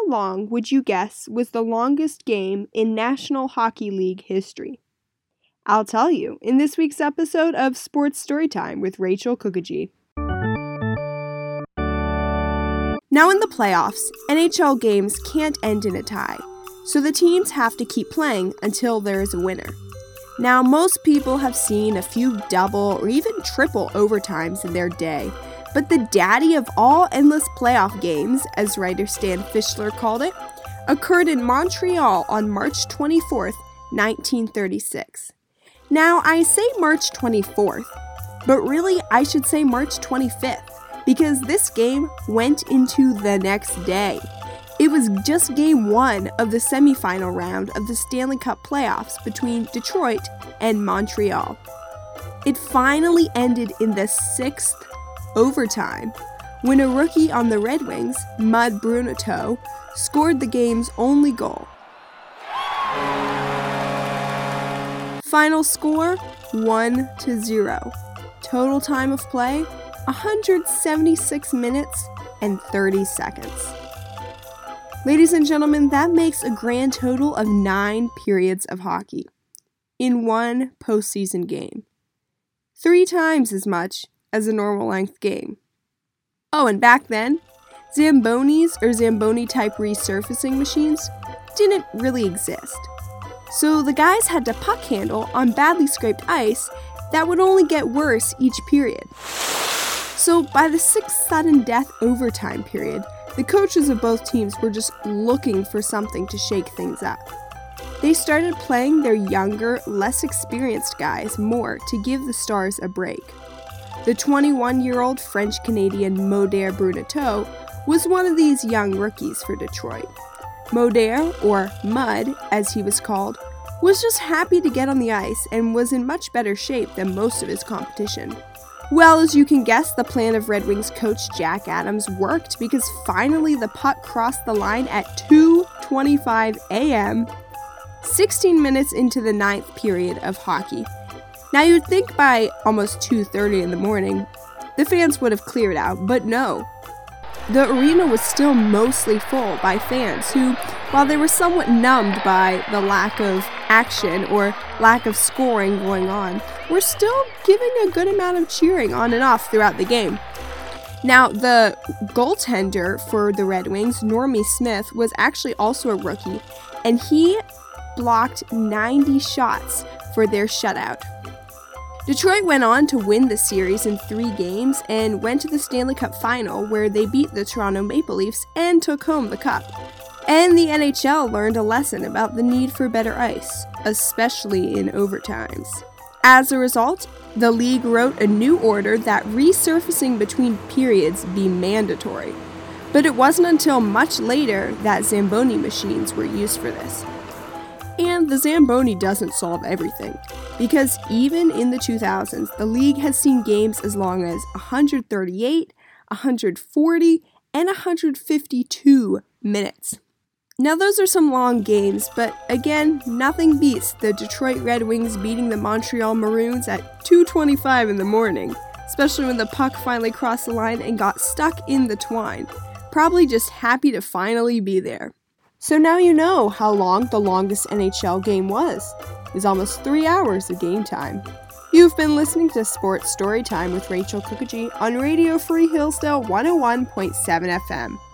how long would you guess was the longest game in National Hockey League history? I'll tell you in this week's episode of Sports Storytime with Rachel Kukaji. Now, in the playoffs, NHL games can't end in a tie, so the teams have to keep playing until there is a winner. Now, most people have seen a few double or even triple overtimes in their day, but the daddy of all endless playoff games, as writer Stan Fischler called it, occurred in Montreal on March 24, 1936. Now, I say March 24th, but really I should say March 25th because this game went into the next day. It was just game one of the semifinal round of the Stanley Cup playoffs between Detroit and Montreal. It finally ended in the sixth overtime when a rookie on the Red Wings, Mud Bruneteau, scored the game's only goal. Final score 1 to 0. Total time of play 176 minutes and 30 seconds. Ladies and gentlemen, that makes a grand total of nine periods of hockey in one postseason game. Three times as much as a normal length game. Oh, and back then, Zambonis or Zamboni type resurfacing machines didn't really exist. So the guys had to puck handle on badly scraped ice that would only get worse each period. So by the sixth sudden death overtime period, the coaches of both teams were just looking for something to shake things up. They started playing their younger, less experienced guys more to give the Stars a break. The 21 year old French Canadian Moder Bruneteau was one of these young rookies for Detroit. Moder, or Mud as he was called, was just happy to get on the ice and was in much better shape than most of his competition. Well, as you can guess, the plan of Red Wings coach Jack Adams worked because finally the puck crossed the line at 2:25 a.m. 16 minutes into the ninth period of hockey. Now you'd think by almost 2:30 in the morning, the fans would have cleared out, but no. The arena was still mostly full by fans who, while they were somewhat numbed by the lack of action or lack of scoring going on, were still giving a good amount of cheering on and off throughout the game. Now, the goaltender for the Red Wings, Normie Smith, was actually also a rookie, and he blocked 90 shots for their shutout. Detroit went on to win the series in three games and went to the Stanley Cup final where they beat the Toronto Maple Leafs and took home the cup. And the NHL learned a lesson about the need for better ice, especially in overtimes. As a result, the league wrote a new order that resurfacing between periods be mandatory. But it wasn't until much later that Zamboni machines were used for this. And the Zamboni doesn't solve everything, because even in the 2000s, the league has seen games as long as 138, 140, and 152 minutes. Now, those are some long games, but again, nothing beats the Detroit Red Wings beating the Montreal Maroons at 2:25 in the morning, especially when the puck finally crossed the line and got stuck in the twine. Probably just happy to finally be there. So now you know how long the longest NHL game was. Was almost three hours of game time. You've been listening to Sports Storytime with Rachel Kukaji on Radio Free Hillsdale 101.7 FM.